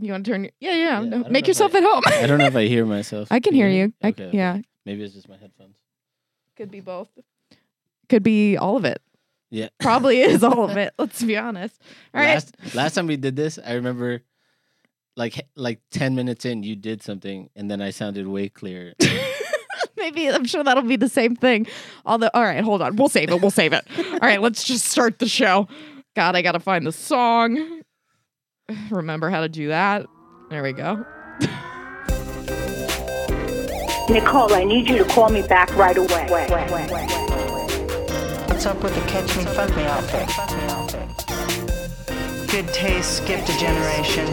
You want to turn? Your, yeah, yeah. Yeah, no, make yourself I- at home. I don't know if I hear myself. I can hear you. I, Okay, okay. Yeah, Maybe it's just my headphones. could be both. Could be all of it. Yeah. Probably is all of it. Let's be honest. All right. Last last time we did this, I remember like like 10 minutes in you did something and then I sounded way clearer. Maybe I'm sure that'll be the same thing. Although, all right, hold on. We'll save it. We'll save it. All right, let's just start the show. God, I gotta find the song. Remember how to do that. There we go. Nicole, I need you to call me back right away. What's up with the catch me, fuck me outfit? Good taste, skipped a generation.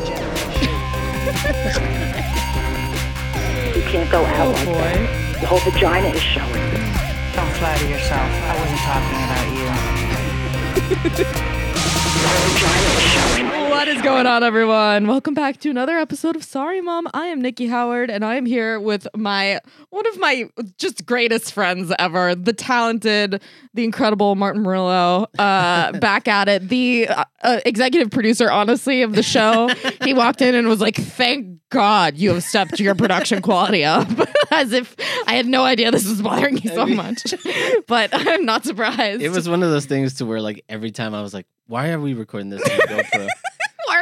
You can't go out Oh like boy. that. Your whole vagina is showing. Don't flatter yourself. I wasn't talking about you. Your vagina is showing. What is going on, everyone? Welcome back to another episode of Sorry Mom. I am Nikki Howard, and I am here with my one of my just greatest friends ever, the talented, the incredible Martin Murillo, uh, back at it, the uh, uh, executive producer, honestly, of the show. he walked in and was like, "Thank God you have stepped your production quality up," as if I had no idea this was bothering you so much. but I'm not surprised. it was one of those things to where like every time I was like, why are we recording this on GoPro?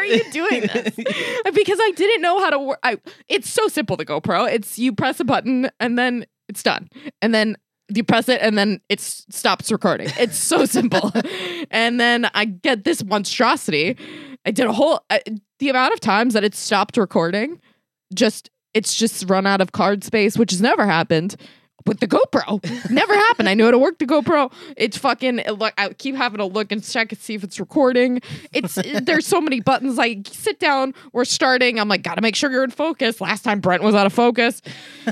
Are you doing this? because I didn't know how to work. I, it's so simple. The GoPro. It's you press a button and then it's done, and then you press it and then it stops recording. It's so simple. and then I get this monstrosity. I did a whole I, the amount of times that it stopped recording. Just it's just run out of card space, which has never happened. With the GoPro, never happened. I knew how to work the GoPro. It's fucking. It look, I keep having to look and check and see if it's recording. It's there's so many buttons. I sit down. We're starting. I'm like, gotta make sure you're in focus. Last time Brent was out of focus,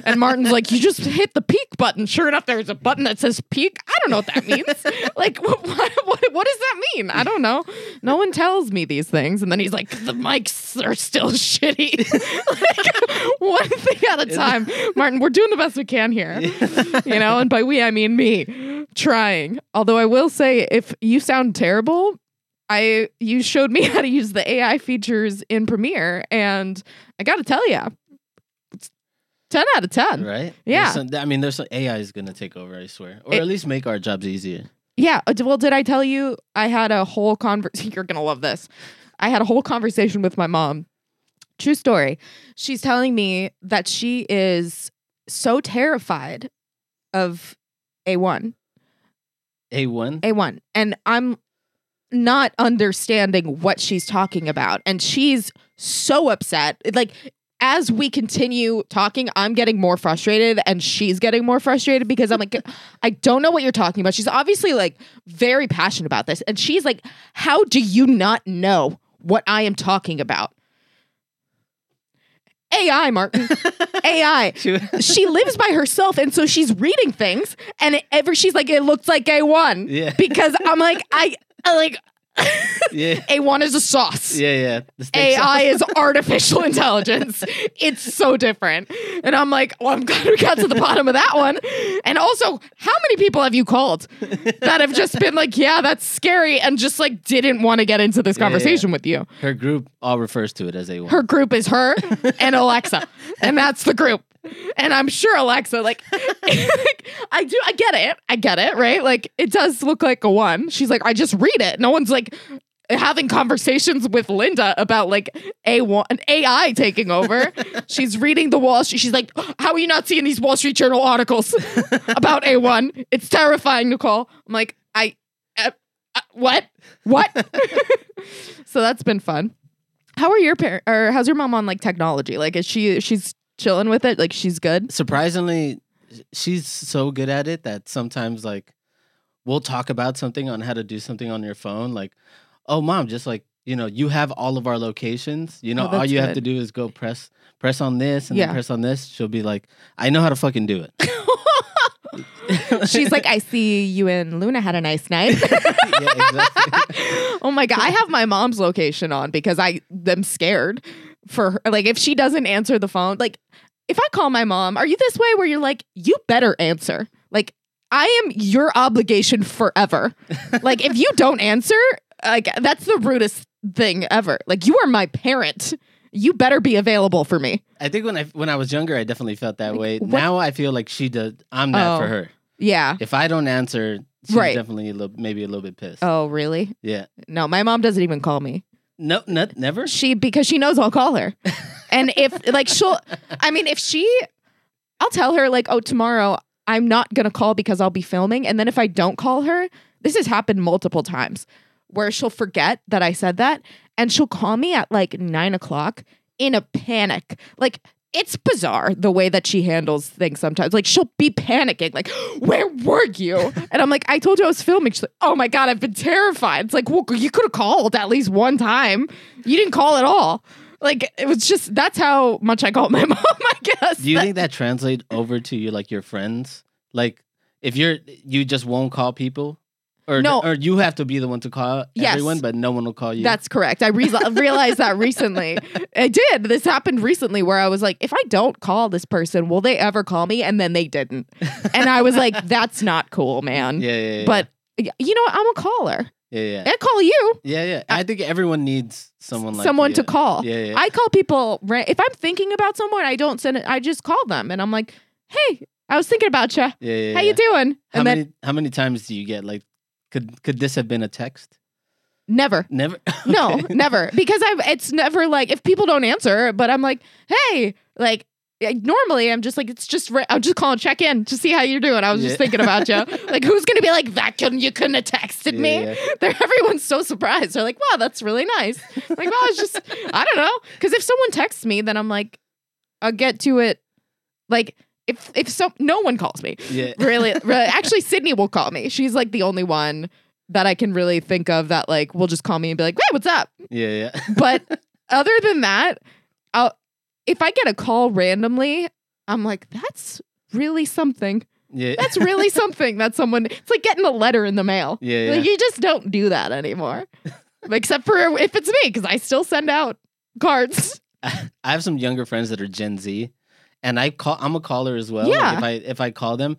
and Martin's like, you just hit the peak button. Sure enough, there's a button that says peak. I don't know what that means. like, what, what, what, does that mean? I don't know. No one tells me these things. And then he's like, the mics are still shitty. like, one thing at a time. Martin, we're doing the best we can here. you know, and by we I mean me trying. Although I will say, if you sound terrible, I you showed me how to use the AI features in Premiere, and I got to tell you, ten out of ten. right? Yeah. Some- I mean, there's some AI is gonna take over, I swear, or It- at least make our jobs easier. Yeah. uh, Well, did I tell you I had a whole conversation? You're gonna love this. I had a whole conversation with my mom. True story. She's telling me that she is so terrified of A1 A one. A1. And I'm not understanding what she's talking about. And she's so upset. Like, as we continue talking, I'm getting more frustrated and she's getting more frustrated because I'm like, I don't know what you're talking about. She's obviously like very passionate about this. And she's like, How do you not know what I am talking about? AI, Martin. AI she lives by herself and so she's reading things and it, ever she's like it looks like A1 Yeah. because I'm like I, I like yeah. A1 is a sauce. Yeah, yeah. AI sauce. is artificial intelligence. It's so different. And I'm like, well, I'm glad we got to the bottom of that one. And also, how many people have you called that have just been like, yeah, that's scary, and just like didn't want to get into this Yeah, yeah. conversation with you? Her group all refers to it as A one. Her group is her and Alexa, and that's the group. And I'm sure Alexa, like, I do, I get it, I get it, right? Like, it does look like a one. She's like, I just read it. No one's like having conversations with Linda about like a one an AI taking over. she's reading the Wall Street. She's like, how are you not seeing these Wall Street Journal articles about a one? It's terrifying, Nicole. I'm like, I, uh, uh, what, what? so that's been fun. How are your parents or how's your mom on like technology? Like is she she's chilling with it? Like she's good? Surprisingly, she's so good at it that sometimes like we'll talk about something on how to do something on your phone. Like, oh mom, just like you know, you have all of our locations. You know, Oh, all you have to do is go press press on this and Yeah. then press on this. She'll be like, I know how to fucking do it. She's like, I see you and Luna had a nice night. yeah, oh my god, I have my mom's location on because I am scared for her. Like if she doesn't answer the phone, like if I call my mom, are you this way where you're like, you better answer? Like I am your obligation forever. like if you don't answer, like that's the rudest thing ever. Like you are my parent you better be available for me. I think when I when I was younger, I definitely felt that way. what- Now I feel like she does. I'm that for Oh. her. Yeah. If I don't answer, she's Right. definitely a little, maybe a little bit pissed. Oh, really? Yeah. No, my mom doesn't even call me. No, not never. She because she knows I'll call her. and if like she'll I mean if she I'll tell her like, "Oh, tomorrow I'm not going to call because I'll be filming." And then if I don't call her, this has happened multiple times where she'll forget that I said that and she'll call me at like nine o'clock in a panic. Like it's bizarre the way that she handles things sometimes. Like she'll be panicking, like, where were you? And I'm like, I told you I was filming. She's like, oh my God, I've been terrified. It's like, well, you could have called at least one time. You didn't call at all. Like it was just that's how much I called my mom, I guess. Do you think that translates over to you like your friends? Like if you're you just won't call people, or No. or you have to be the one to call Yes. everyone, but no one will call you. That's correct. I re- realized that recently. I did. This happened recently where I was like, if I don't call this person, will they ever call me? And then they didn't. And I was like, that's not cool, man. yeah, yeah, yeah. But you know what? I'm a caller. yeah, yeah, I call you. yeah, yeah. I think everyone needs someone like someone you. to call. Yeah, yeah. I call people if I'm thinking about someone, I don't send it. I just call them and I'm like, "Hey, I was thinking about you. yeah, yeah, How yeah. you doing?" How and then many how many times do you get like could could this have been a text? never. Never. No, Okay. never. Because I've it's never like if people don't answer, but I'm like, "Hey, like Normally, I'm just like it's just. Re- I'm just calling check in to see how you're doing. I was Yeah. just thinking about you. Like, who's gonna be like that? Couldn't you couldn't have texted me? Yeah, yeah. They're everyone's so surprised. They're like, "Wow, that's really nice." like, well, it's just I don't know. Because if someone texts me, then I'm like, I'll get to it. Like if if so, no one calls me. Yeah. Really, really. Actually, Sydney will call me. She's like the only one that I can really think of that like will just call me and be like, "Hey, what's up?" Yeah, yeah. But other than that, I'll if I get a call randomly, I'm like, "That's really something." Yeah. That's really something that someone it's like getting a letter in the mail. Yeah, yeah. Like you just don't do that anymore. Except for if it's me, because I still send out cards. I have some younger friends that are Gen Z, and I call. I'm a caller as well. Yeah. if I if I call them,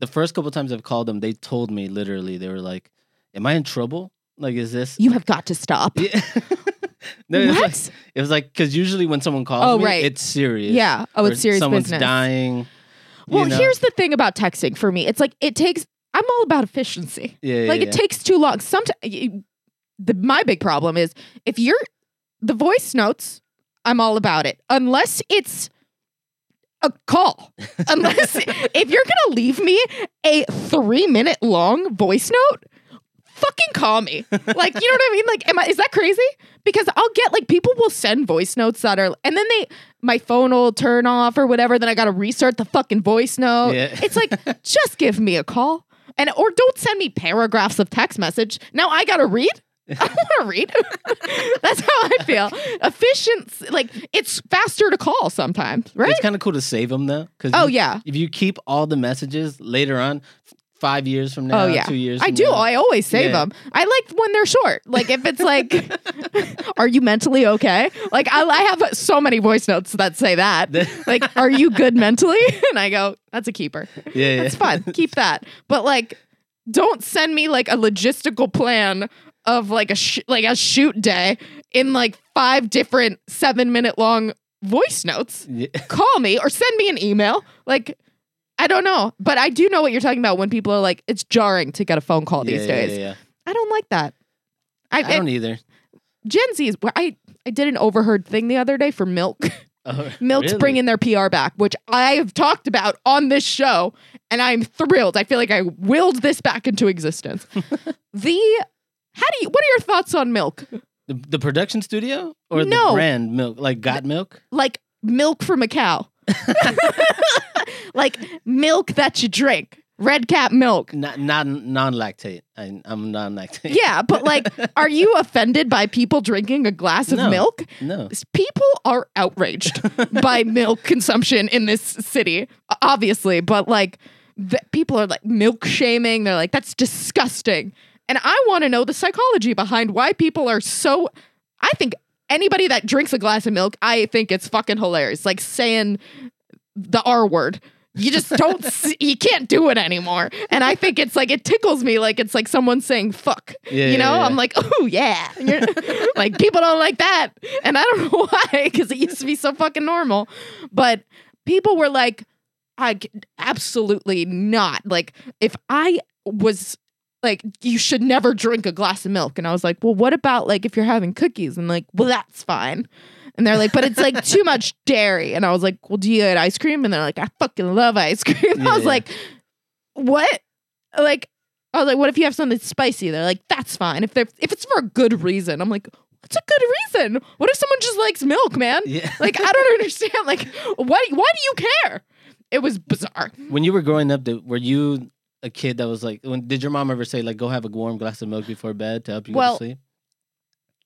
the first couple times I've called them, they told me literally they were like, "Am I in trouble? Like, is this?" You have got to stop. Yeah. no, it was what? like, it was like because usually when someone calls Oh, me, right. it's serious. yeah. Oh, it's serious Someone's business. dying. you Well, know? here's the thing about texting for me. It's like it takes. I'm all about efficiency. yeah, yeah, like yeah. it takes too long. Sometimes the my big problem is if you're the voice notes. I'm all about it unless it's a call. Unless if you're gonna leave me a three minute long voice note. Fucking call me. Like, you know what I mean? Like, am I is that crazy? Because I'll get like people will send voice notes that are and then they my phone will turn off or whatever, then I gotta restart the fucking voice note. Yeah. It's like, just give me a call. And or don't send me paragraphs of text message. Now I gotta read. I want to read. That's how I feel. Efficient, like it's faster to call sometimes, right? It's kind of cool to save them though, because Oh yeah, if you keep all the messages later on, five years from now, oh yeah. two years, I do. now, I always save Yeah. them. I like when they're short. Like if it's like, "Are you mentally okay?" Like I, I have so many voice notes that say that. Like, "Are you good mentally?" And I go, "That's a keeper. yeah, yeah. That's fun. Keep that." But like, don't send me like a logistical plan of like a sh- like a shoot day in like five different seven minute long voice notes. Yeah. Call me or send me an email. Like. I don't know, but I do know what you're talking about when people are like, it's jarring to get a phone call these Yeah, yeah, days. yeah, yeah. I don't like that. I, I don't either. Gen Z is. I I did an overheard thing the other day for Milk. Oh, Milk's really? bringing their PR back, which I have talked about on this show, and I'm thrilled. I feel like I willed this back into existence. the how do you? What are your thoughts on Milk? the, the production studio or No. the brand milk, like Got Milk. Like milk from a cow, like milk that you drink, red cap milk. Not not non lactate. I'm non lactate. Yeah, but like, are you offended by people drinking a glass of No. milk? No. People are outraged by milk consumption in this city, obviously, but like, the, people are like milk shaming. They're like, that's disgusting. And I want to know the psychology behind why people are so. I think anybody that drinks a glass of milk, I think it's fucking hilarious. Like saying the R word. You just don't, s- you can't do it anymore. And I think it's like, it tickles me like it's like someone saying fuck. Yeah, you know, yeah, yeah. I'm like, oh yeah. Like people don't like that. And I don't know why, because it used to be so fucking normal. But people were like, I absolutely not. Like, if I was like, you should never drink a glass of milk. And I was like, well, what about like if you're having cookies? And like, well, that's fine. And they're like, but it's like too much dairy. And I was like, well, do you eat ice cream? And they're like, I fucking love ice cream. Yeah, I was yeah. like, what? Like, I was like, what if you have something spicy? They're like, that's fine. If they're if it's for a good reason, I'm like, what's a good reason? What if someone just likes milk, man? Yeah. Like, I don't understand. Like, why why do you care? It was bizarre. when you were growing up, did, were you a kid that was like? When did your mom ever say like, "Go have a warm glass of milk before bed to help you Well, go to sleep"?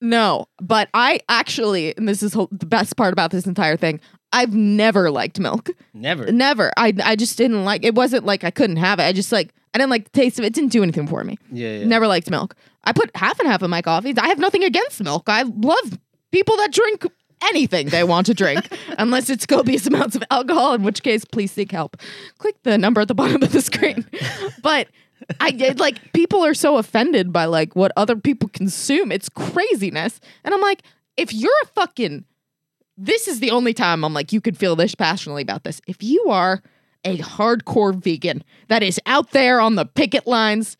No, but I actually, and this is ho- the best part about this entire thing. I've never liked milk. Never. Never. I I just didn't like. It wasn't like I couldn't have it. I just like I didn't like the taste of it. It didn't do anything for me. Yeah, yeah. Never liked milk. I put half and half in my coffees. I have nothing against milk. I love people that drink anything they want to drink, unless it's copious amounts of alcohol, in which case, please seek help. Click the number at the bottom of the screen. but I did like people are so offended by like what other people consume. It's craziness. And I'm like, if you're a fucking this is the only time I'm like, you could feel this passionately about this. If you are a hardcore vegan that is out there on the picket lines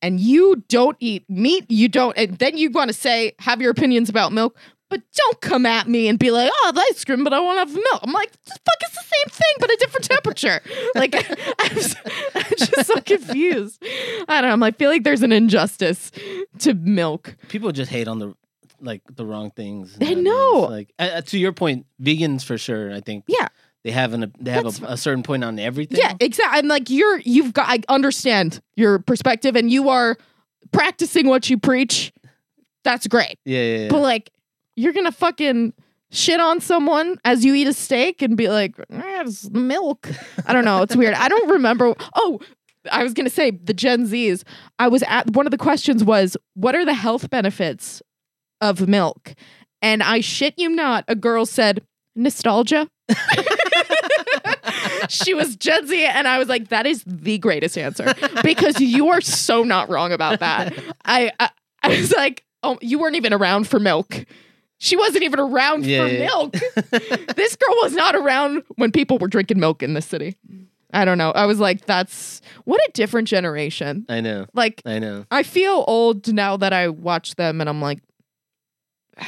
and you don't eat meat, you don't, and then you want to say, have your opinions about milk, but don't come at me and be like, oh, the ice cream, but I want to have milk. I'm like, fuck, it's the same thing, but a different temperature. like, I'm, s- I'm just so confused. I don't know. I feel like there's an injustice to milk. People just hate on the like the wrong things. I know. Like uh, to your point, vegans for sure. I think. Yeah. They have an they have a, a certain point on everything. Yeah, exactly. I'm like you're you've got I understand your perspective and you are practicing what you preach. That's great. Yeah, yeah, yeah. But like you're to fucking shit on someone as you eat a steak and be like, eh, it's milk. I don't know. It's weird. I don't remember. Oh, I was to say the Gen Zs. I was at one of the questions was, what are the health benefits of milk? And I shit you not, a girl said, nostalgia. she was Gen Z, and I was like, that is the greatest answer because you are so not wrong about that. I, I, I was like, oh, you weren't even around for milk. She wasn't even around Yeah, for yeah. milk. this girl was not around when people were drinking milk in the city. I don't know. I was like, that's what a different generation. I know. Like, I know. I feel old now that I watch them and I'm like,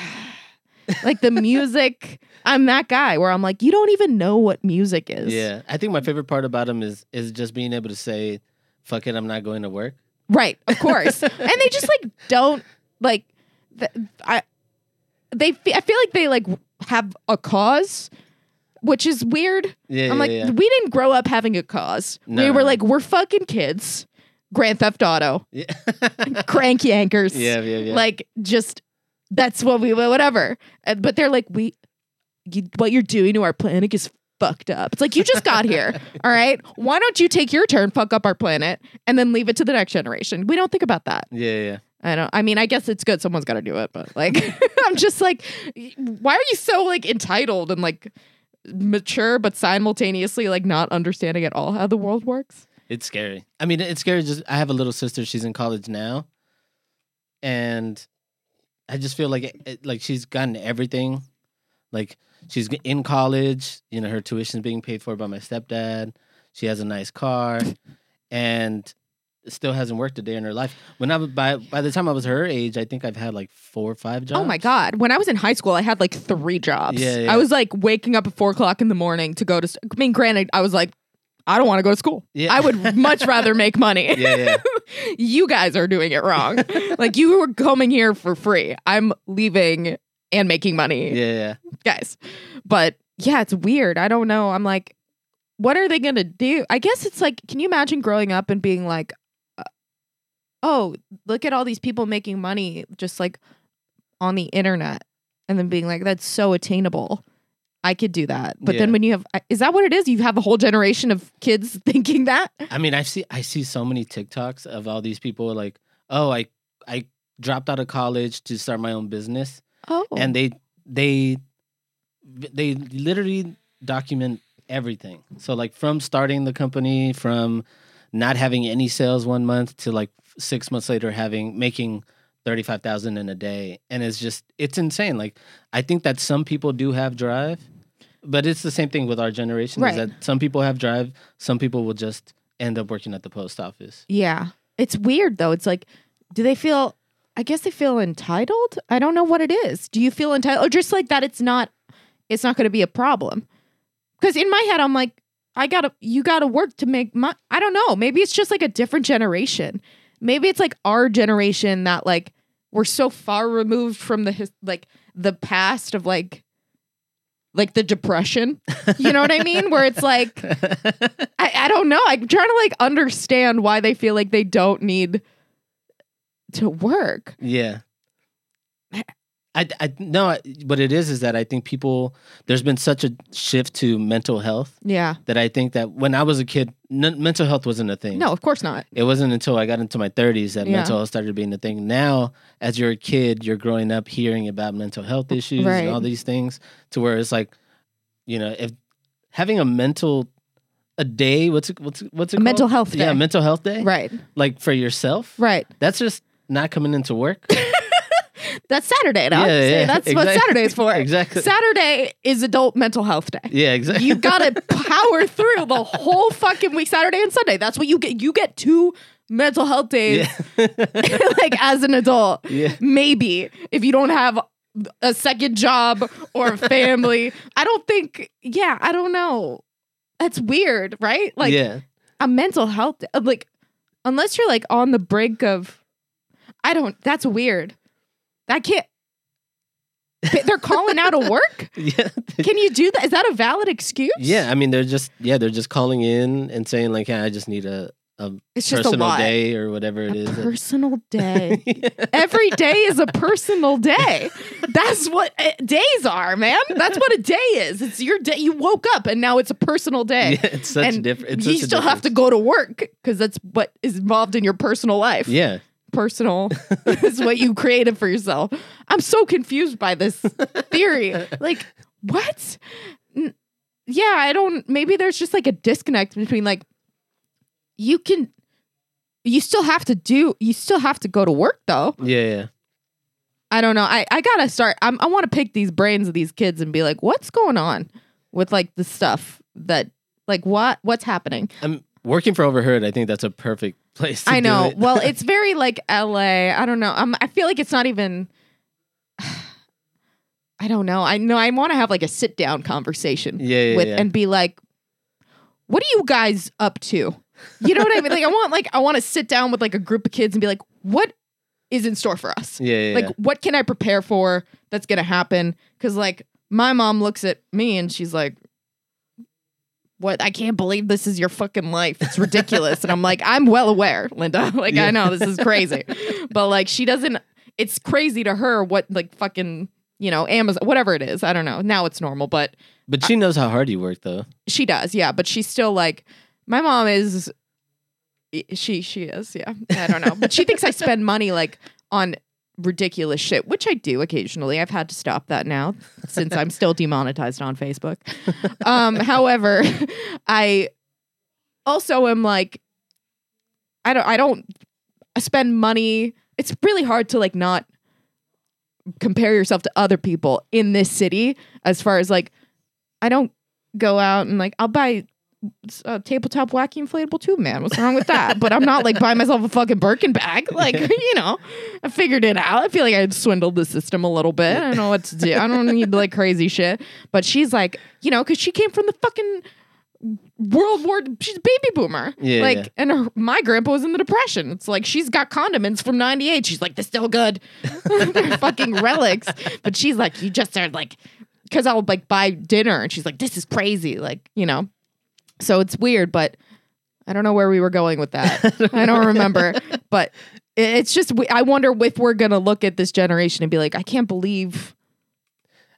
like the music. I'm that guy where I'm like, you don't even know what music is. Yeah, I think my favorite part about them is is just being able to say, "Fuck it, I'm not going to work." Right. Of course. and they just like don't like, th- I, they, fe- I feel like they like have a cause, which is weird. Yeah, I'm like, yeah, yeah. we didn't grow up having a cause. No, we were no. like, we're fucking kids. Grand Theft Auto, yeah. crank yankers. yeah, yeah, yeah. Like, just that's what we were whatever. Uh, But they're like, we, you, what you're doing to our planet is fucked up. It's like you just got here. all right. Why don't you take your turn, fuck up our planet, and then leave it to the next generation? We don't think about that. yeah, yeah. I don't. I mean, I guess it's good. Someone's got to do it, but like, I'm just like, why are you so like entitled and like mature, but simultaneously like not understanding at all how the world works? It's scary. I mean, it's scary. Just I have a little sister. She's in college now, and I just feel like it, it- like she's gotten everything. Like she's in college. You know, her tuition's being paid for by my stepdad. She has a nice car, and still hasn't worked a day in her life. When I was by by the time I was her age, I think I've had like four or five jobs. Oh my god! When I was in high school, I had like three jobs. Yeah, yeah. I was like waking up at four o'clock in the morning to go to. I mean, granted, I was like, I don't want to go to school. Yeah. I would much rather make money. Yeah, yeah. you guys are doing it wrong. like you were coming here for free. I'm leaving and making money. Yeah, yeah. guys. But yeah, it's weird. I don't know. I'm like, what are they gonna do? I guess it's like, can you imagine growing up and being like, oh, look at all these people making money just like on the internet, and then being like, that's so attainable. I could do that. But then when you have, is that what it is? You have a whole generation of kids thinking that. I mean, I see I see so many TikToks of all these people like, oh, I I dropped out of college to start my own business, Oh, and they they they literally document everything. So like from starting the company, from not having any sales one month to like six months later having making thirty five thousand in a day, and it's just it's insane. Like I think that some people do have drive, but it's the same thing with our generation. Right. Is that some people have drive, some people will just end up working at the post office. Yeah. It's weird though. It's like, do they feel, I guess they feel entitled? I don't know what it is. Do you feel entitled? Or just like that it's not, it's not going to be a problem? Because in my head, I'm like, I gotta, you gotta work to make my, I don't know. Maybe it's just like a different generation. Maybe it's like our generation that like, we're so far removed from the, his, like, the past of like, like the depression. You know what I mean? Where it's like, I, I don't know. I'm trying to like understand why they feel like they don't need to work. Yeah. I, I no, what it is is that I think people there's been such a shift to mental health Yeah. that I think that when I was a kid, n- mental health wasn't a thing. No, of course not. it wasn't until I got into my 30s that Yeah. mental health started being a thing. Now, as you're a kid, you're growing up hearing about mental health issues Right. and all these things, to where it's like, you know, if having a mental a day, what's it, what's what's it A called? mental health day. Yeah, mental health day. Right. Like for yourself. Right. That's just not coming into work. That's Saturday, dog. Yeah, See, yeah, That's what exactly. Saturday is for. Exactly. Saturday is adult mental health day. yeah, exactly. You gotta power through the whole fucking week, Saturday and Sunday. That's what you get. You get two mental health days, yeah. like as an adult. yeah. maybe if you don't have a second job or a family. I don't think, yeah, I don't know. That's weird, right? Like yeah. a mental health, like, unless you're like on the brink of, I don't, that's weird. I can't, they're calling out of work? Yeah. Can you do that? Is that a valid excuse? Yeah, I mean they're just yeah, they're just calling in and saying like, yeah, I just need a, a It's just a personal lot. day or whatever it A is. personal day. Every day is a personal day. That's what uh, days are, man. That's what a day is. It's your day. You woke up and now it's a personal day. yeah, it's such and different. You still have to go to work because that's what is involved in your personal life. Yeah, Personal is what you created for yourself. I'm so confused by this theory. Like, what? N- Yeah, I don't. Maybe there's just like a disconnect between like you can, you still have to do, you still have to go to work though. yeah, yeah. I don't know. I, I gotta start. I'm, I want to pick these brains of these kids and be like, what's going on with like the stuff that like what what's happening? I'm working for Overheard. I think that's a perfect place. To I know. it. well, it's very like LA. I don't know. I'm, I feel like it's not even. I don't know. I know. I want to have like a sit down conversation yeah, yeah, with yeah. and be like, what are you guys up to? You know what I mean? Like I want like I want to sit down with like a group of kids and be like, what is in store for us? yeah, yeah, like what can i prepare for that's gonna happen because like my mom looks at me and she's like what i can't believe this is your fucking life. It's ridiculous. And i'm like i'm well aware linda. Like Yeah. i know this is crazy. But like she doesn't it's crazy to her what like fucking you know amazon whatever it is. I don't know. Now it's normal but But she knows how hard you work, though. she does yeah. But she's still like my mom is she she is yeah. I don't know. But she thinks i spend money like on ridiculous shit which i do occasionally. I've had to stop that now since i'm still demonetized on facebook. Um however i also am like i don't i don't spend money. It's really hard to like not compare yourself to other people in this city as far as like I don't go out and like I'll buy a uh, tabletop wacky inflatable tube man. What's wrong with that? but I'm not like buying myself a fucking Birkin bag. Like, you know, I figured it out. I feel like I swindled the system a little bit. I don't know what to do. I don't need like crazy shit. But she's like, you know, because she came from the fucking World War. She's a baby boomer. Yeah, Like, yeah. and her, my grandpa was in the Depression. It's like she's got condiments from '98. She's like, they're still good. they're fucking relics. But she's like, you just are like, because I'll like buy dinner, and she's like, this is crazy. Like, you know. So it's weird, but I don't know where we were going with that. I don't remember, but it's just I wonder if we're gonna look at this generation and be like, I can't believe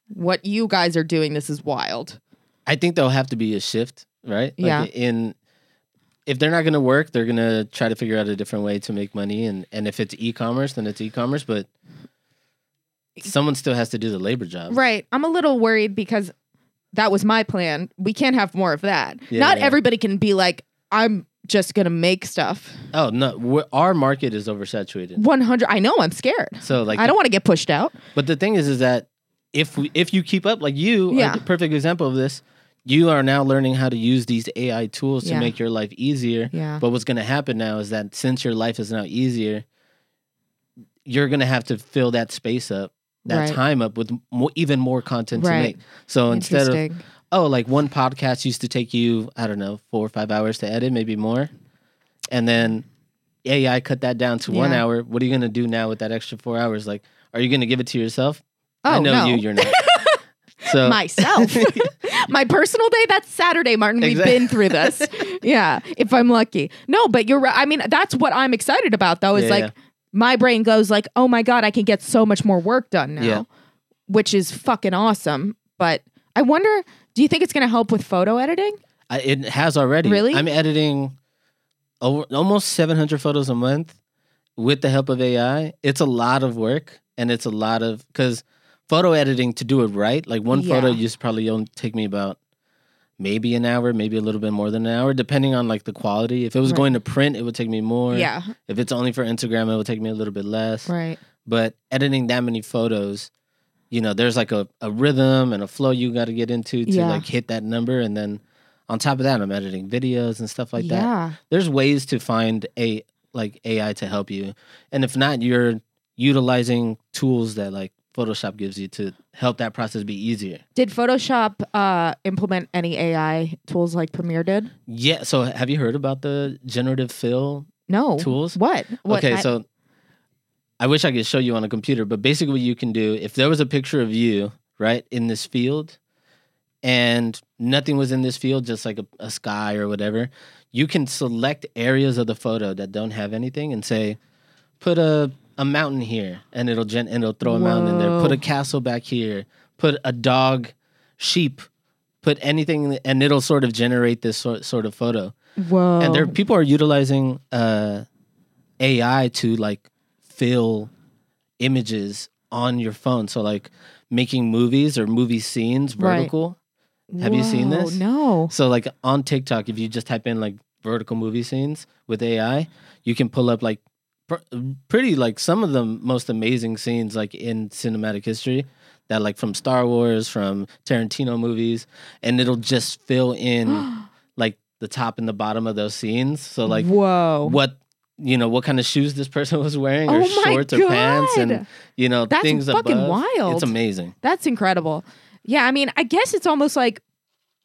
what you guys are doing. This is wild. I think there'll have to be a shift, right? Like Yeah. In if they're not going to work, they're going to try to figure out a different way to make money, and and if it's e-commerce, then it's e-commerce. But someone still has to do the labor job. Right. I'm a little worried because that was my plan. We can't have more of that. Yeah, Not yeah. everybody can be like, I'm just gonna make stuff. Oh no, we're, our market is oversaturated. 100. I know. I'm scared. So like, I don't want to get pushed out. But the thing is, is that if we, if you keep up, like you, Yeah. are perfect example of this. You are now learning how to use these AI tools to Yeah. make your life easier. Yeah. But what's going to happen now is that since your life is now easier, you're going to have to fill that space up, that Right. time up with more, even more content to make. So instead of oh, like one podcast used to take you, I don't know, four or five hours to edit, maybe more. And then AI cut that down to one hour. What are you going to do now with that extra four hours? Like, are you going to give it to yourself? Oh, I know no. you, you're not. So, myself. My personal day, that's Saturday, Martin. We've been through this. yeah, if I'm lucky. No, but you're right. I mean, that's what I'm excited about though, is Yeah, like yeah. My brain goes like, oh my God, I can get so much more work done now. Yeah. Which is fucking awesome. But I wonder, do you think it's gonna help with photo editing? I, it has already. Really? I'm editing over, almost 700 photos a month with the help of AI. It's a lot of work and it's a lot of, because photo editing to do it right, like one photo Yeah. used to probably only take me about maybe an hour, maybe a little bit more than an hour, depending on like the quality. If it was Right. going to print, it would take me more. Yeah. If it's only for Instagram, it would take me a little bit less. Right. But editing that many photos, you know, there's like a, a rhythm and a flow you got to get into to Yeah. like hit that number. And then on top of that, I'm editing videos and stuff like that. yeah. There's ways to find a like AI to help you. And if not, you're utilizing tools that like Photoshop gives you to help that process be easier. Did Photoshop uh, implement any AI tools like Premiere did? Yeah. So have you heard about the generative fill No. tools? What? what okay, I- so I wish I could show you on a computer, but basically what you can do, if there was a picture of you, right, in this field, and nothing was in this field, just like a, a sky or whatever, you can select areas of the photo that don't have anything and say, put a, a mountain here, and it'll gen- and it'll throw a mountain in there. Put a castle back here. Put a dog, sheep. Put anything, and it'll sort of generate this sort sort of photo Whoa. and there people are utilizing uh AI to like fill images on your phone. So like making movies or movie scenes Right. vertical. Have you seen this? No. So like on TikTok, if you just type in like vertical movie scenes with AI, you can pull up like pretty like some of the most amazing scenes like in cinematic history that like from Star Wars, from Tarantino movies, and it'll just fill in like the top and the bottom of those scenes. So like Whoa. what you know what kind of shoes this person was wearing or Oh shorts or pants and you know That's things fucking above. wild. It's amazing. That's incredible. Yeah, I mean, I guess it's almost like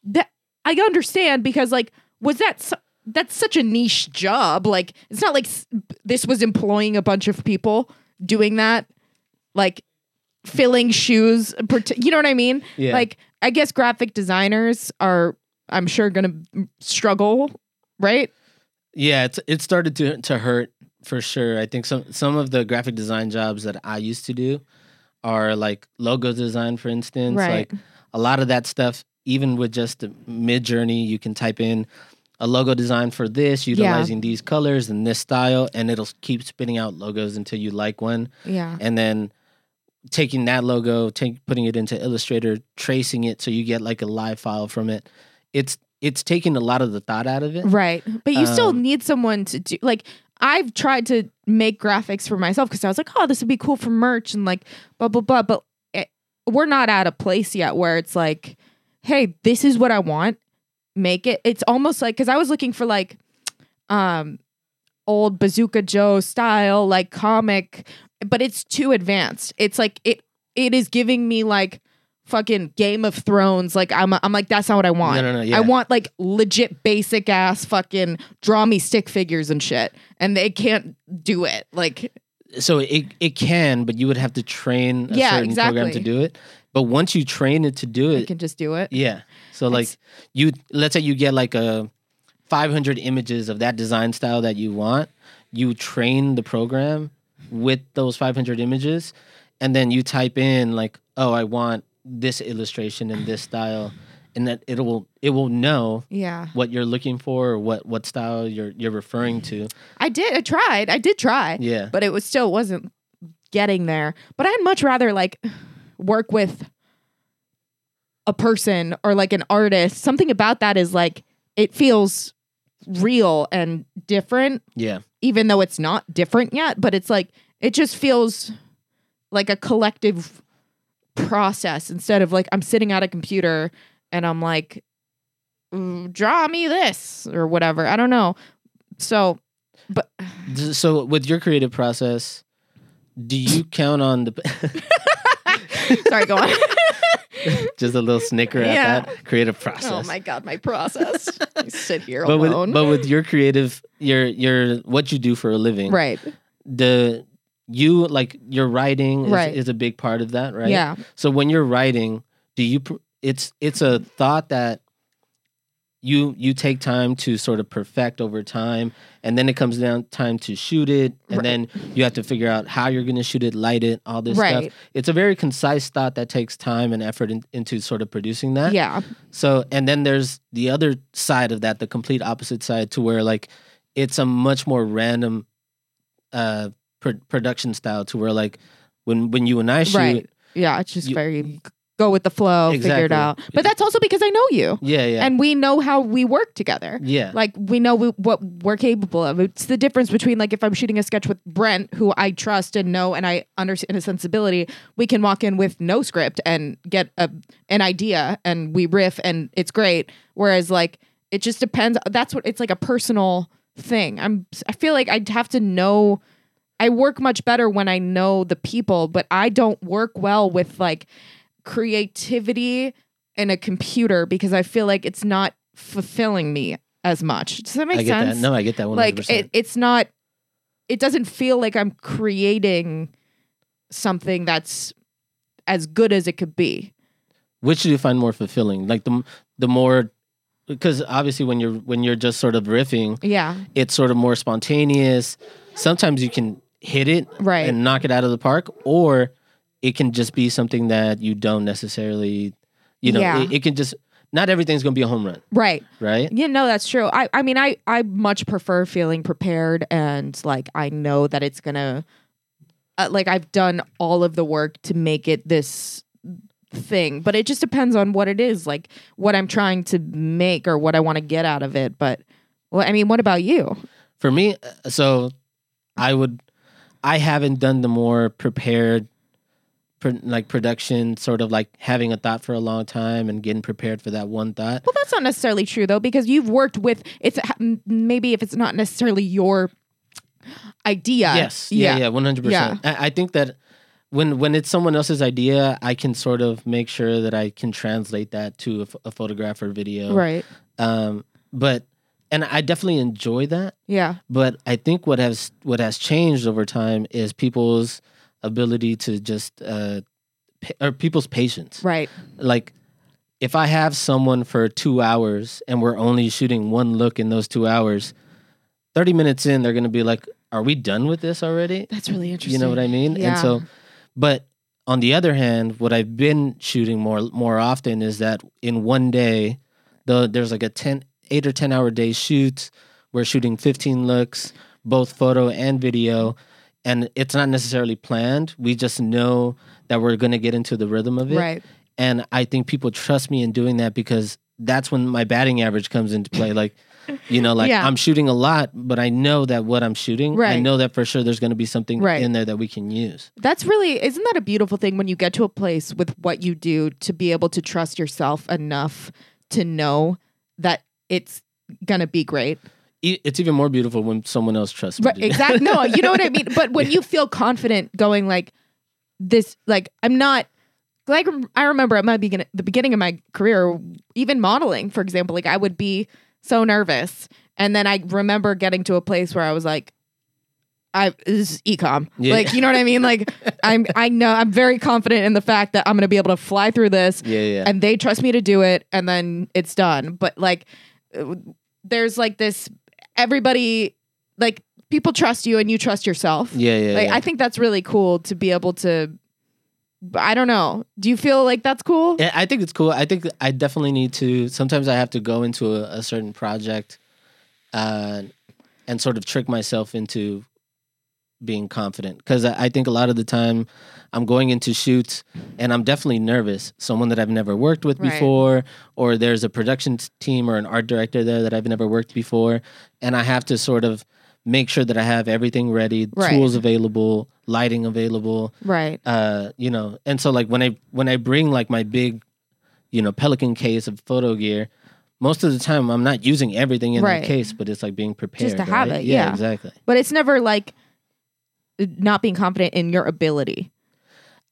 that. I understand because, like, was that that's such a niche job? Like, it's not like s- this was employing a bunch of people doing that, like filling shoes. prote- You know what I mean? Yeah. Like, I guess graphic designers are, I'm sure, gonna struggle, right? Yeah, it's it started to to hurt for sure. I think some some of the graphic design jobs that I used to do are like logo design, for instance. Right. Like a lot of that stuff, even with just Midjourney, you can type in a logo design for this, utilizing these colors and this style, and it'll keep spitting out logos until you like one. Yeah. and then taking that logo, take, putting it into Illustrator, tracing it so you get like a live file from it. It's it's taking a lot of the thought out of it. Right. But you still Um, need someone to do like I've tried to make graphics for myself because I was like, oh, this would be cool for merch and like blah blah blah. But it, we're not at a place yet where it's like, hey, this is what I want. Make it. It's almost like because I was looking for like, um, old Bazooka Joe style like comic, but it's too advanced. It's like it it is giving me like fucking Game of Thrones. Like I'm I'm like that's not what I want. No, no, no, yeah. I want like legit basic ass fucking draw me stick figures and shit, and they can't do it. Like So it it can, but you would have to train a Yeah, certain program to do it. But once you train it to do it, you can just do it. yeah. So like That's- you let's say you get like a 500 images of that design style that you want, you train the program with those 500 images and then you type in like oh I want this illustration in this style and that it will it will know Yeah, what you're looking for or what what style you're you're referring to. I did. I tried. I did try. Yeah. but it was still wasn't getting there. But I'd much rather like work with a person or like an artist, something about that is like it feels real and different, Yeah. even though it's not different yet. But it's like it just feels like a collective process instead of like I'm sitting at a computer and I'm like, "Mm, draw me this or whatever. I don't know. So, but So with your creative process, do you count on the sorry, go on. just a little snicker at Yeah. that creative process? oh my god, my process. I sit here but with alone. but with your creative your your what you do for a living right. the you like your writing is, Right. is a big part of that right Yeah. so when you're writing do you pr- it's it's a thought that you you take time to sort of perfect over time and then it comes down time to shoot it and Right. then you have to figure out how you're going to shoot it light it all this Right. stuff it's a very concise thought that takes time and effort in, into sort of producing that Yeah. so, and then there's the other side of that, the complete opposite side, to where like it's a much more random uh pr- production style. To where like when when you and I shoot, Right. Yeah. It's just You- very go with the flow, figure it out. But that's also because I know you yeah, yeah, and we know how we work together. yeah, Like we know we, what we're capable of. It's the difference between like if I'm shooting a sketch with Brent, who I trust and know, and I understand his sensibility, we can walk in with no script and get a an idea, and we riff, and it's great. Whereas like it just depends. That's what it's like a personal thing. I'm. I feel like I'd have to know. I work much better when I know the people, but I don't work well with like creativity in a computer because I feel like it's not fulfilling me as much. Does that make I get sense? that. No, I get that one. like it, it's not. It doesn't feel like I'm creating something that's as good as it could be. Which do you find more fulfilling? Like the the more because obviously when you're when you're just sort of riffing, Yeah. it's sort of more spontaneous. Sometimes you can hit it Right. and knock it out of the park, or it can just be something that you don't necessarily, you know, Yeah. it, it can just not everything's gonna be a home run, Right. right? Yeah, no, that's true. I, I mean, I, I much prefer feeling prepared and like I know that it's gonna, uh, like I've done all of the work to make it this thing, but it just depends on what it is, like what I'm trying to make or what I want to get out of it. But, well, I mean, what about you? For me, uh, so I would, I haven't done the more prepared, like production, sort of like having a thought for a long time and getting prepared for that one thought. Well, that's not necessarily true though, because you've worked with it's maybe if it's not necessarily your idea. Yes. Yeah. Yeah. One hundred Yeah. percent. I I think that when when it's someone else's idea, I can sort of make sure that I can translate that to a, a photograph or video. Right. Um. But and I definitely enjoy that. Yeah. But I think what has what has changed over time is people's ability to just uh pa- or people's patience. Right. Like if I have someone for two hours and we're only shooting one look in those two hours, thirty minutes in, they're gonna be like, "Are we done with this already?" That's really interesting. You know what I mean? Yeah. And so, but on the other hand, what I've been shooting more more often is that in one day, the there's like a 10, 8 or ten hour day shoot. We're shooting fifteen looks, both photo and video, and it's not necessarily planned. We just know that we're gonna get into the rhythm of it. Right. And I think people trust me in doing that because that's when my batting average comes into play. Like, you know, like Yeah. I'm shooting a lot, but I know that what I'm shooting, I know that for sure there's going to be something Right. in there that we can use. That's really isn't that a beautiful thing when you get to a place with what you do to be able to trust yourself enough to know that it's gonna be great. It's even more beautiful when someone else trusts me. Right. Exactly. No, you know what I mean. But when you feel confident going like this, like I'm not. Like I remember at my begin the beginning of my career, even modeling, for example, like I would be so nervous, and then I remember getting to a place where I was like, "I this is ecom." Yeah. Like you know what I mean? Like I'm I know I'm very confident in the fact that I'm going to be able to fly through this, Yeah, yeah. and they trust me to do it and then it's done but like uh, there's like this everybody like people trust you and you trust yourself yeah, yeah. like yeah. i think that's really cool to be able to i don't know do you feel like that's cool Yeah, I think it's cool. I think I definitely need to. Sometimes I have to go into a, a certain project, uh, and sort of trick myself into being confident because I, I think a lot of the time I'm going into shoots and I'm definitely nervous. Someone that I've never worked with Right. before, or there's a production team or an art director there that I've never worked before, and I have to sort of make sure that I have everything ready, Right. tools available, lighting available, Right. uh, you know, and so like when I when I bring like my big, you know, Pelican case of photo gear, most of the time I'm not using everything in Right. the case, but it's like being prepared. to have right? it, yeah. exactly. But it's never like not being confident in your ability.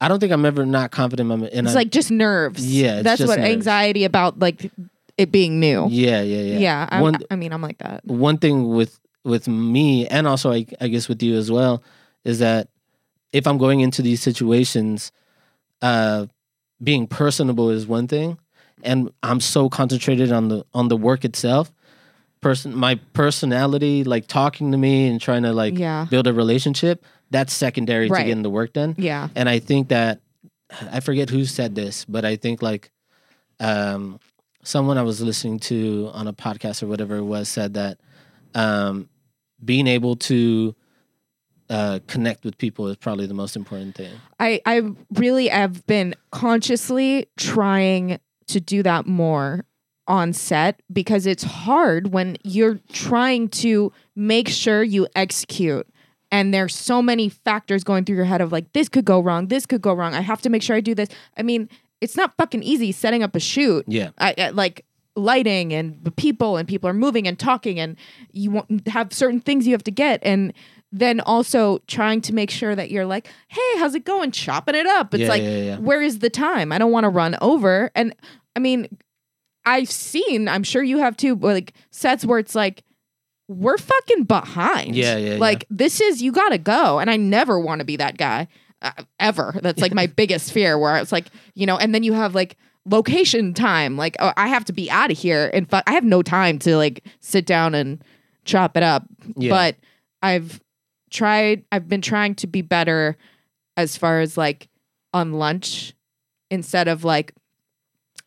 I don't think I'm ever not confident in my. In It's a- like just nerves. Yeah, That's what nerves. anxiety about like it being new. yeah, yeah, yeah. Yeah. I, One I mean, I'm like that. one thing with with me, and also I, I guess with you as well, is that if I'm going into these situations, uh, being personable is one thing, and I'm so concentrated on the on the work itself. Person, my personality, like talking to me and trying to like Yeah. build a relationship, that's secondary Right. to getting the work done. Yeah. And I think that I forget who said this, but I think like um, someone I was listening to on a podcast or whatever it was said that um, being able to uh, connect with people is probably the most important thing. I I really have been consciously trying to do that more on set because it's hard when you're trying to make sure you execute and there's so many factors going through your head of like this could go wrong this could go wrong i have to make sure i do this. I mean it's not fucking easy setting up a shoot. Yeah. I, I like lighting and the people and people are moving and talking and you want have certain things you have to get. And then also trying to make sure that you're like hey how's it going? Chopping it up. It's Yeah, like yeah, yeah. where is the time? I don't want to run over. And i mean i've seen i'm sure you have too but, like sets where it's like we're fucking behind. Yeah, yeah, yeah. like this is you gotta go. And i never want to be that guy uh, ever. That's like my biggest fear where it's like you know and then you have like location time. Like oh, i have to be out of here and fu- i have no time to like sit down and chop it up. Yeah. but i've tried i've been trying to be better as far as like on lunch instead of like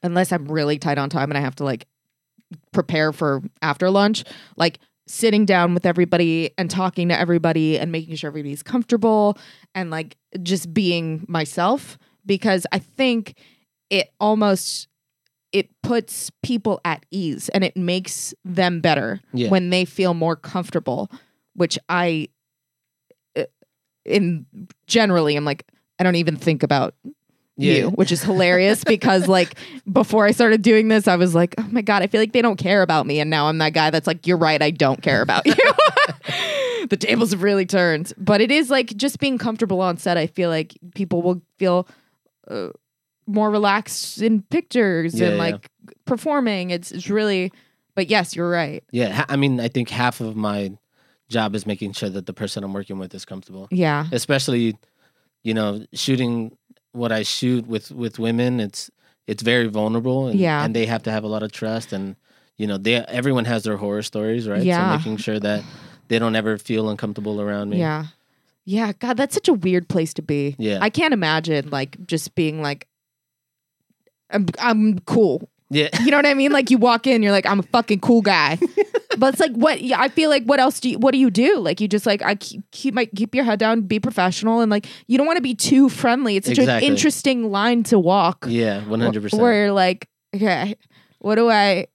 unless i'm really tight on time and i have to like prepare for after lunch like sitting down with everybody and talking to everybody and making sure everybody's comfortable and like just being myself because i think it almost it puts people at ease and it makes them better Yeah. when they feel more comfortable which i uh, in generally i'm like i don't even think about Yeah. you, which is hilarious because like before I started doing this, I was like, oh my god, I feel like they don't care about me, and now I'm that guy that's like, you're right, I don't care about you. the tables have really turned, but it is like just being comfortable on set. I feel like people will feel uh, more relaxed in pictures Yeah, and yeah. like performing. It's it's really, but yes, you're right. Yeah. I mean, I think half of my job is making sure that the person I'm working with is comfortable. Yeah, especially you know shooting what i shoot with with women it's it's very vulnerable and, Yeah. and they have to have a lot of trust and you know they everyone has their horror stories right Yeah. so making sure that they don't ever feel uncomfortable around me yeah, yeah. God, that's such a weird place to be. Yeah. I can't imagine like just being like, I'm I'm cool. Yeah You know what I mean? Like you walk in, you're like, I'm a fucking cool guy. but it's like what yeah, I feel like what else do you what do you do? Like you just like I keep keep my keep your head down, be professional and like you don't want to be too friendly. It's such Exactly. an interesting line to walk. yeah 100% Where you're like, okay, what do I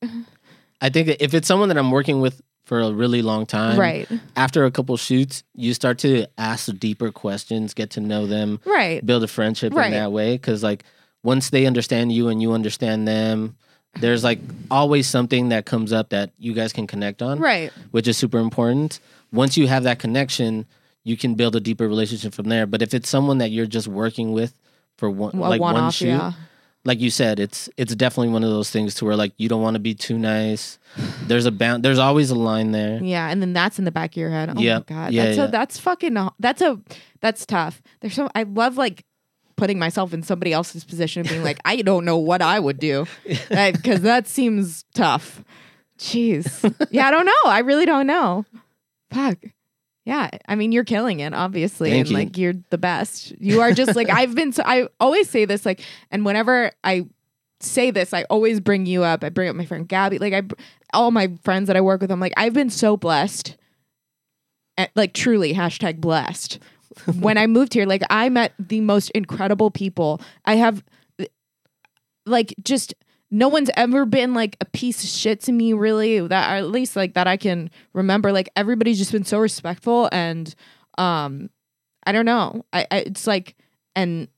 i think that if it's someone that i'm working with for a really long time Right. after a couple shoots you start to ask deeper questions get to know them Right. build a friendship Right. in that way because like once they understand you and you understand them there's like always something that comes up that you guys can connect on Right. which is super important once you have that connection you can build a deeper relationship from there but if it's someone that you're just working with for one A like one shoot yeah. like you said it's it's definitely one of those things to where like you don't want to be too nice there's a bound there's always a line there Yeah, and then that's in the back of your head. Oh Yep. my god, Yeah, that's yeah. a that's fucking that's a that's tough. There's so I love like putting myself in somebody else's position and being like, I don't know what I would do because that seems tough. Jeez, yeah, I don't know. I really don't know. Fuck. Yeah, I mean, you're killing it, obviously, Thank and you. like you're the best. You are just like I've been. So, I always say this, like, and whenever I say this, I always bring you up. I bring up my friend Gabby, like I, all my friends that I work with. I'm like, I've been so blessed eh, like truly hashtag blessed. When I moved here, like I met the most incredible people. I have like just no one's ever been like a piece of shit to me really that at least like that I can remember like everybody's just been so respectful and um I don't know I, I it's like and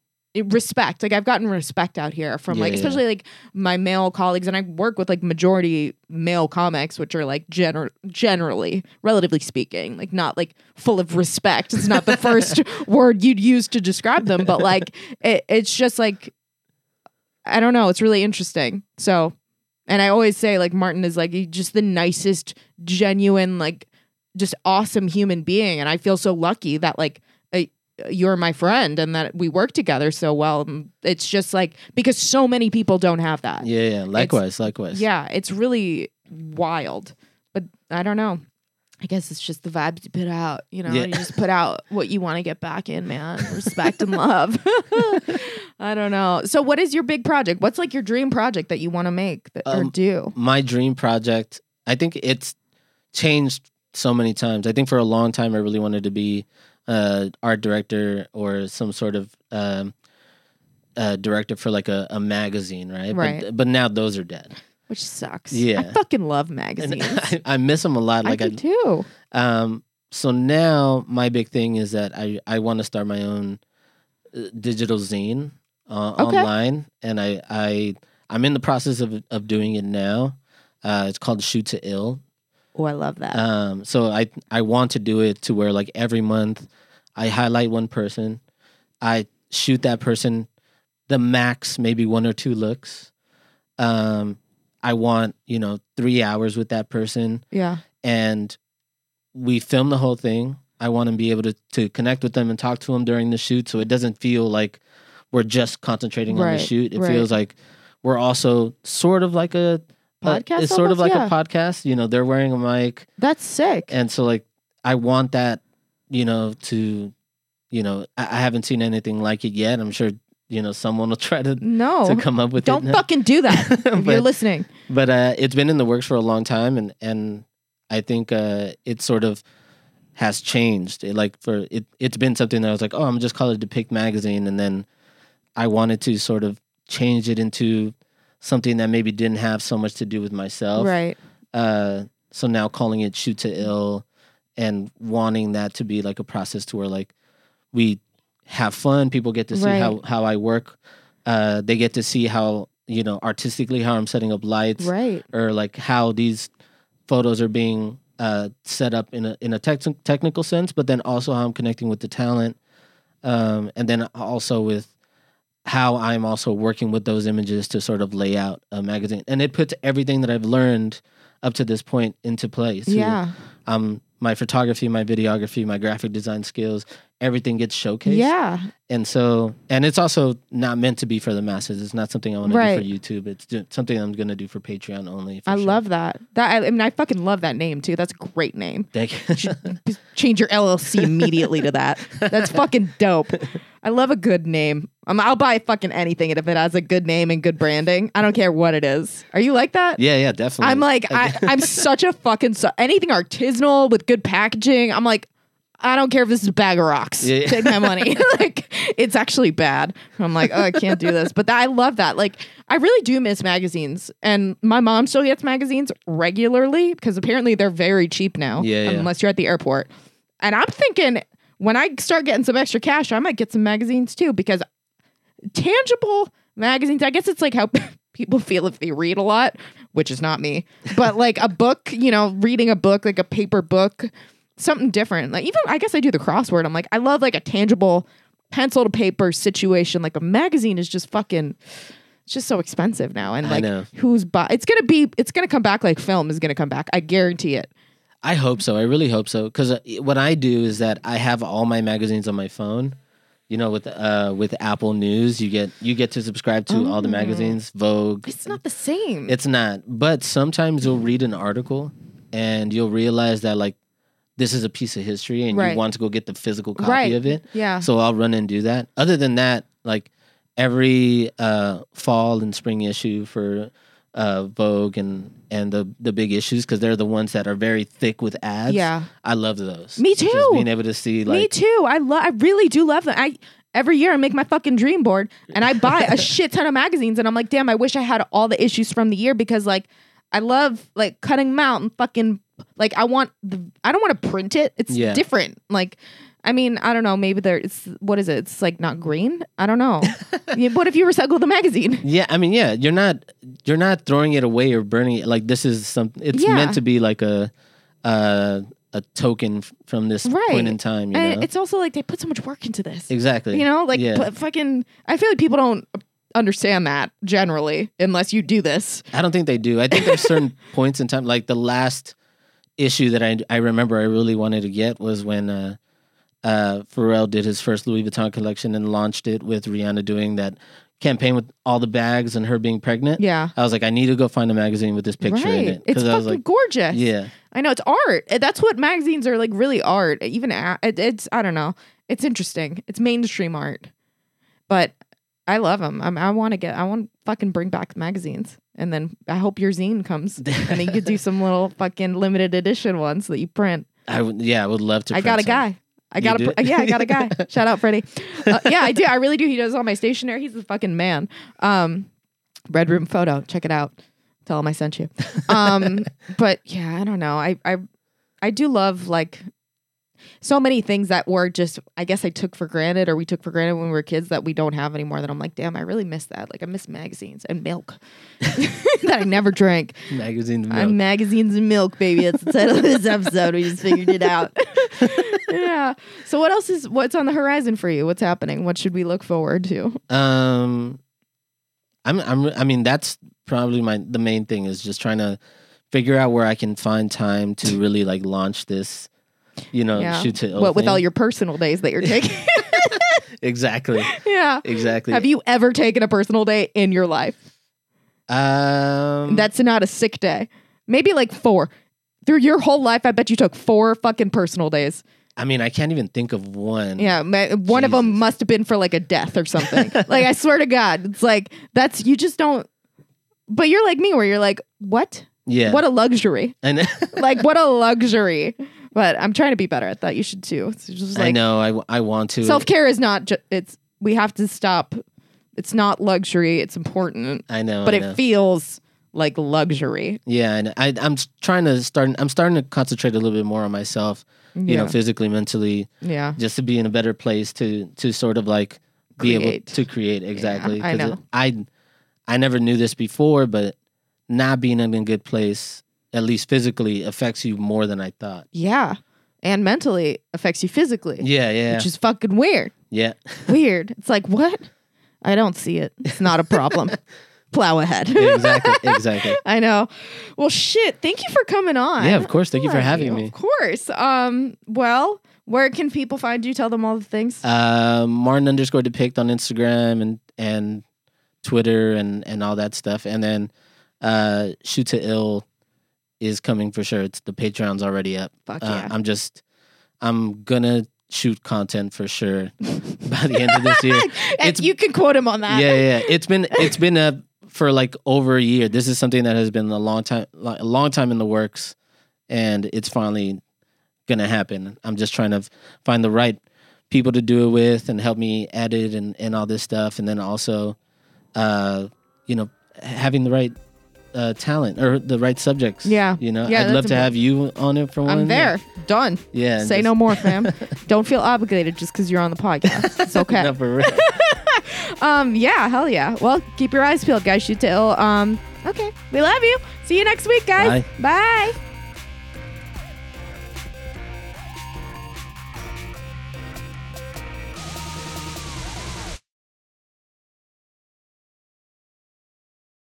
respect like I've gotten respect out here from Yeah, like yeah. especially like my male colleagues and I work with like majority male comics which are like gener- generally relatively speaking like not like full of respect it's not the first word you'd use to describe them but like it, it's just like I don't know. It's really interesting. So, and I always say like Martin is like just the nicest, genuine, like just awesome human being, and I feel so lucky that like you're my friend and that we work together so well. It's just like because so many people don't have that. Yeah, yeah. Likewise, likewise. Yeah, it's really wild. But I don't know. I guess it's just the vibes you put out. You know, Yeah. you just put out what you want to get back in, man. Respect and love. I don't know. So, what is your big project? What's like your dream project that you want to make that, or Um, do? my dream project i think it's changed so many times i think for a long time i really wanted to be uh art director or some sort of um uh director for like a, a magazine right Right. but but now those are dead Which sucks. Yeah. I fucking love magazines. I, I miss them a lot I like do I, too. um so now my big thing is that i i want to start my own uh, digital zine uh, Okay. online and i i i'm in the process of of doing it now uh it's called shoot to ill Oh, I love that. Um, so I I want to do it to where like every month I highlight one person, I shoot that person the max maybe one or two looks. Um, I want you know three hours with that person, yeah. and we film the whole thing. I want to be able to to connect with them and talk to them during the shoot, so it doesn't feel like we're just concentrating on the shoot. It right. feels like we're also sort of like a- Podcast it's sort of like Yeah. a podcast. You know, they're wearing a mic That's sick. and so like I want that, you know, to, you know, I, I haven't seen anything like it yet. I'm sure you know someone will try to no. to come up with Don't it. fucking do that if you're listening. But uh, it's been in the works for a long time, and and I think uh, it sort of has changed. It, like for it, it's been something that I was like, oh, I'm just call it Depict magazine, and then I wanted to sort of change it into something that maybe didn't have so much to do with myself. Right. Uh, so now calling it shoot to ill and wanting that to be like a process to where like we have fun people get to see Right. how how i work uh they get to see how you know artistically how i'm setting up lights Right. or like how these photos are being uh set up in a in a tech technical sense but then also how i'm connecting with the talent um and then also with how i'm also working with those images to sort of lay out a magazine and it puts everything that i've learned up to this point into place Yeah. um my photography my videography my graphic design skills everything gets showcased Yeah. and so and it's also not meant to be for the masses it's not something i want Right. to do for youtube it's do- something i'm going to do for patreon only for I sure. love that. That I, I mean, I fucking love that name too. That's a great name. Thank you. Change your LLC immediately to that. That's fucking dope. I love a good name. Um, I'll buy fucking anything if it has a good name and good branding. I don't care what it is. Are you like that? yeah yeah definitely I'm like, I, I'm such a fucking su- anything artisanal with good packaging. I'm like, I don't care if this is a bag of rocks. Yeah, yeah. Take my money. like, it's actually bad. I'm like, oh, I can't do this. But that, I love that. Like, I really do miss magazines, and my mom still gets magazines regularly because apparently they're very cheap now. Yeah, yeah. unless you're at the airport. And I'm thinking when I start getting some extra cash, I might get some magazines too because tangible magazines. I guess it's like how people feel if they read a lot, which is not me. But like a book, you know, reading a book, like a paper book, something different. Like even I guess I do the crossword. I'm like, I love like a tangible pencil to paper situation. Like a magazine is just fucking it's just so expensive now. And like who's buy it's gonna be it's gonna come back like film is gonna come back. I guarantee it. I hope so. I really hope so. Because uh, what I do is that I have all my magazines on my phone. You know, with uh, with Apple News, you get you get to subscribe to all the Oh. magazines, Vogue. It's not the same. It's not. But sometimes you'll read an article and you'll realize that like this is a piece of history, and Right. you want to go get the physical copy Right. of it. yeah. So I'll run and do that. Other than that, like every uh, fall and spring issue for uh, Vogue and and the the big issues because they're the ones that are very thick with ads. Yeah. I love those. Me Just too. being able to see like Me too. I love. I really do love them. I every year I make my fucking dream board and I buy a shit ton of magazines and I'm like, damn, I wish I had all the issues from the year because like I love like cutting them out and fucking like I want the I don't want to print it. It's Yeah. different. Like. I mean, I don't know. Maybe there. It's what is it? It's like not green. I don't know. yeah, what if you recycle the magazine? Yeah, I mean, yeah, you're not you're not throwing it away or burning it. Like this is some. It's Yeah. meant to be like a uh, a token f- from this Right. point in time. You And know, it's also like they put so much work into this. exactly. You know, like yeah. but fucking. I feel like people don't understand that generally unless you do this. I don't think they do. I think there's certain points in time, like the last issue that I I remember I really wanted to get was when uh, uh, Pharrell did his first Louis Vuitton collection and launched it with Rihanna doing that campaign with all the bags and her being pregnant. Yeah. I was like, I need to go find a magazine with this picture in it It's fucking was like, gorgeous. yeah, I know it's art. Uh, That's what magazines are like. Really art. Even a- it's I don't know. It's interesting. It's mainstream art, but I love them. I'm, I want to get. I want to fucking bring back magazines, and then I hope your zine comes, and then you could do some little fucking limited edition ones that you print. I would. Yeah, I would love to. I got a some. guy. I got a yeah, I got a guy. Shout out Freddie. Uh, yeah, I do. I really do. He does all my stationery. He's the fucking man. Um, Red Room Photo. Check it out. Tell him I sent you. Um, but yeah, I don't know. I I I do love like so many things that were just I guess I took for granted or we took for granted when we were kids that we don't have anymore. That I'm like, damn, I really miss that. Like I miss magazines and milk that I never drank. magazine. I'm magazines and milk, baby. That's the title of this episode. We just figured it out. yeah. So what else is what's on the horizon for you? What's happening? What should we look forward to? Um, I'm. I'm. I mean, that's probably my the main thing is just trying to figure out where I can find time to really like launch this. You know, yeah. shoot to what with all your personal days that you're taking? exactly, yeah. exactly. Have you ever taken a personal day in your life? Um, That's not a sick day. Maybe like four. Through your whole life, I bet you took four fucking personal days. I mean, I can't even think of one. Yeah, ma- one of them must have been for like a death or something. like I swear to God, it's like that's you just don't. But you're like me, where you're like, what? Yeah. What a luxury! and Like what a luxury! But I'm trying to be better at that. You should too. It's just I like know. I want to. self care is not. Ju- it's we have to stop. It's not luxury. It's important, I know. but I it feels like luxury. Yeah, and I, I'm trying to start. I'm starting to concentrate a little bit more on myself. You know, Yeah. physically, mentally, Yeah. just to be in a better place to to sort of like be able to create exactly. I 'Cause know. it- I I never knew this before, but not being in a good place, at least physically, affects you more than I thought. Yeah. And mentally affects you physically. Yeah, yeah, Which is fucking weird. yeah. Weird. It's like, what? I don't see it. It's not a problem. Plow ahead. exactly, exactly. I know. Well, shit. Thank you for coming on. Yeah, of course. Thank you for having you. me. Of course. Um. Well, where can people find you? Tell them all the things. Uh, Martin underscore depict on Instagram and and Twitter and and all that stuff. And then uh, shoot to ill is coming for sure. It's the Patreon's already up. Fuck Uh, yeah. I'm just I'm gonna shoot content for sure by the end of this year. it's- you can quote him on that. yeah, yeah. It's been it's been a for like over a year. This is something that has been a long time a long time in the works, and it's finally gonna happen. I'm just trying to find the right people to do it with and help me edit and and all this stuff, and then also, uh, you know, having the right. Uh, talent or the right subjects. Yeah. you know, Yeah, I'd love to have you on it for one. I'm there. Done. Yeah, Say just- no more, fam. Don't feel obligated just because you're on the podcast. It's okay. No, for real. Um, yeah, hell yeah. Well, keep your eyes peeled, guys. Shoot to ill. Um, okay. We love you. See you next week, guys. Bye. Bye.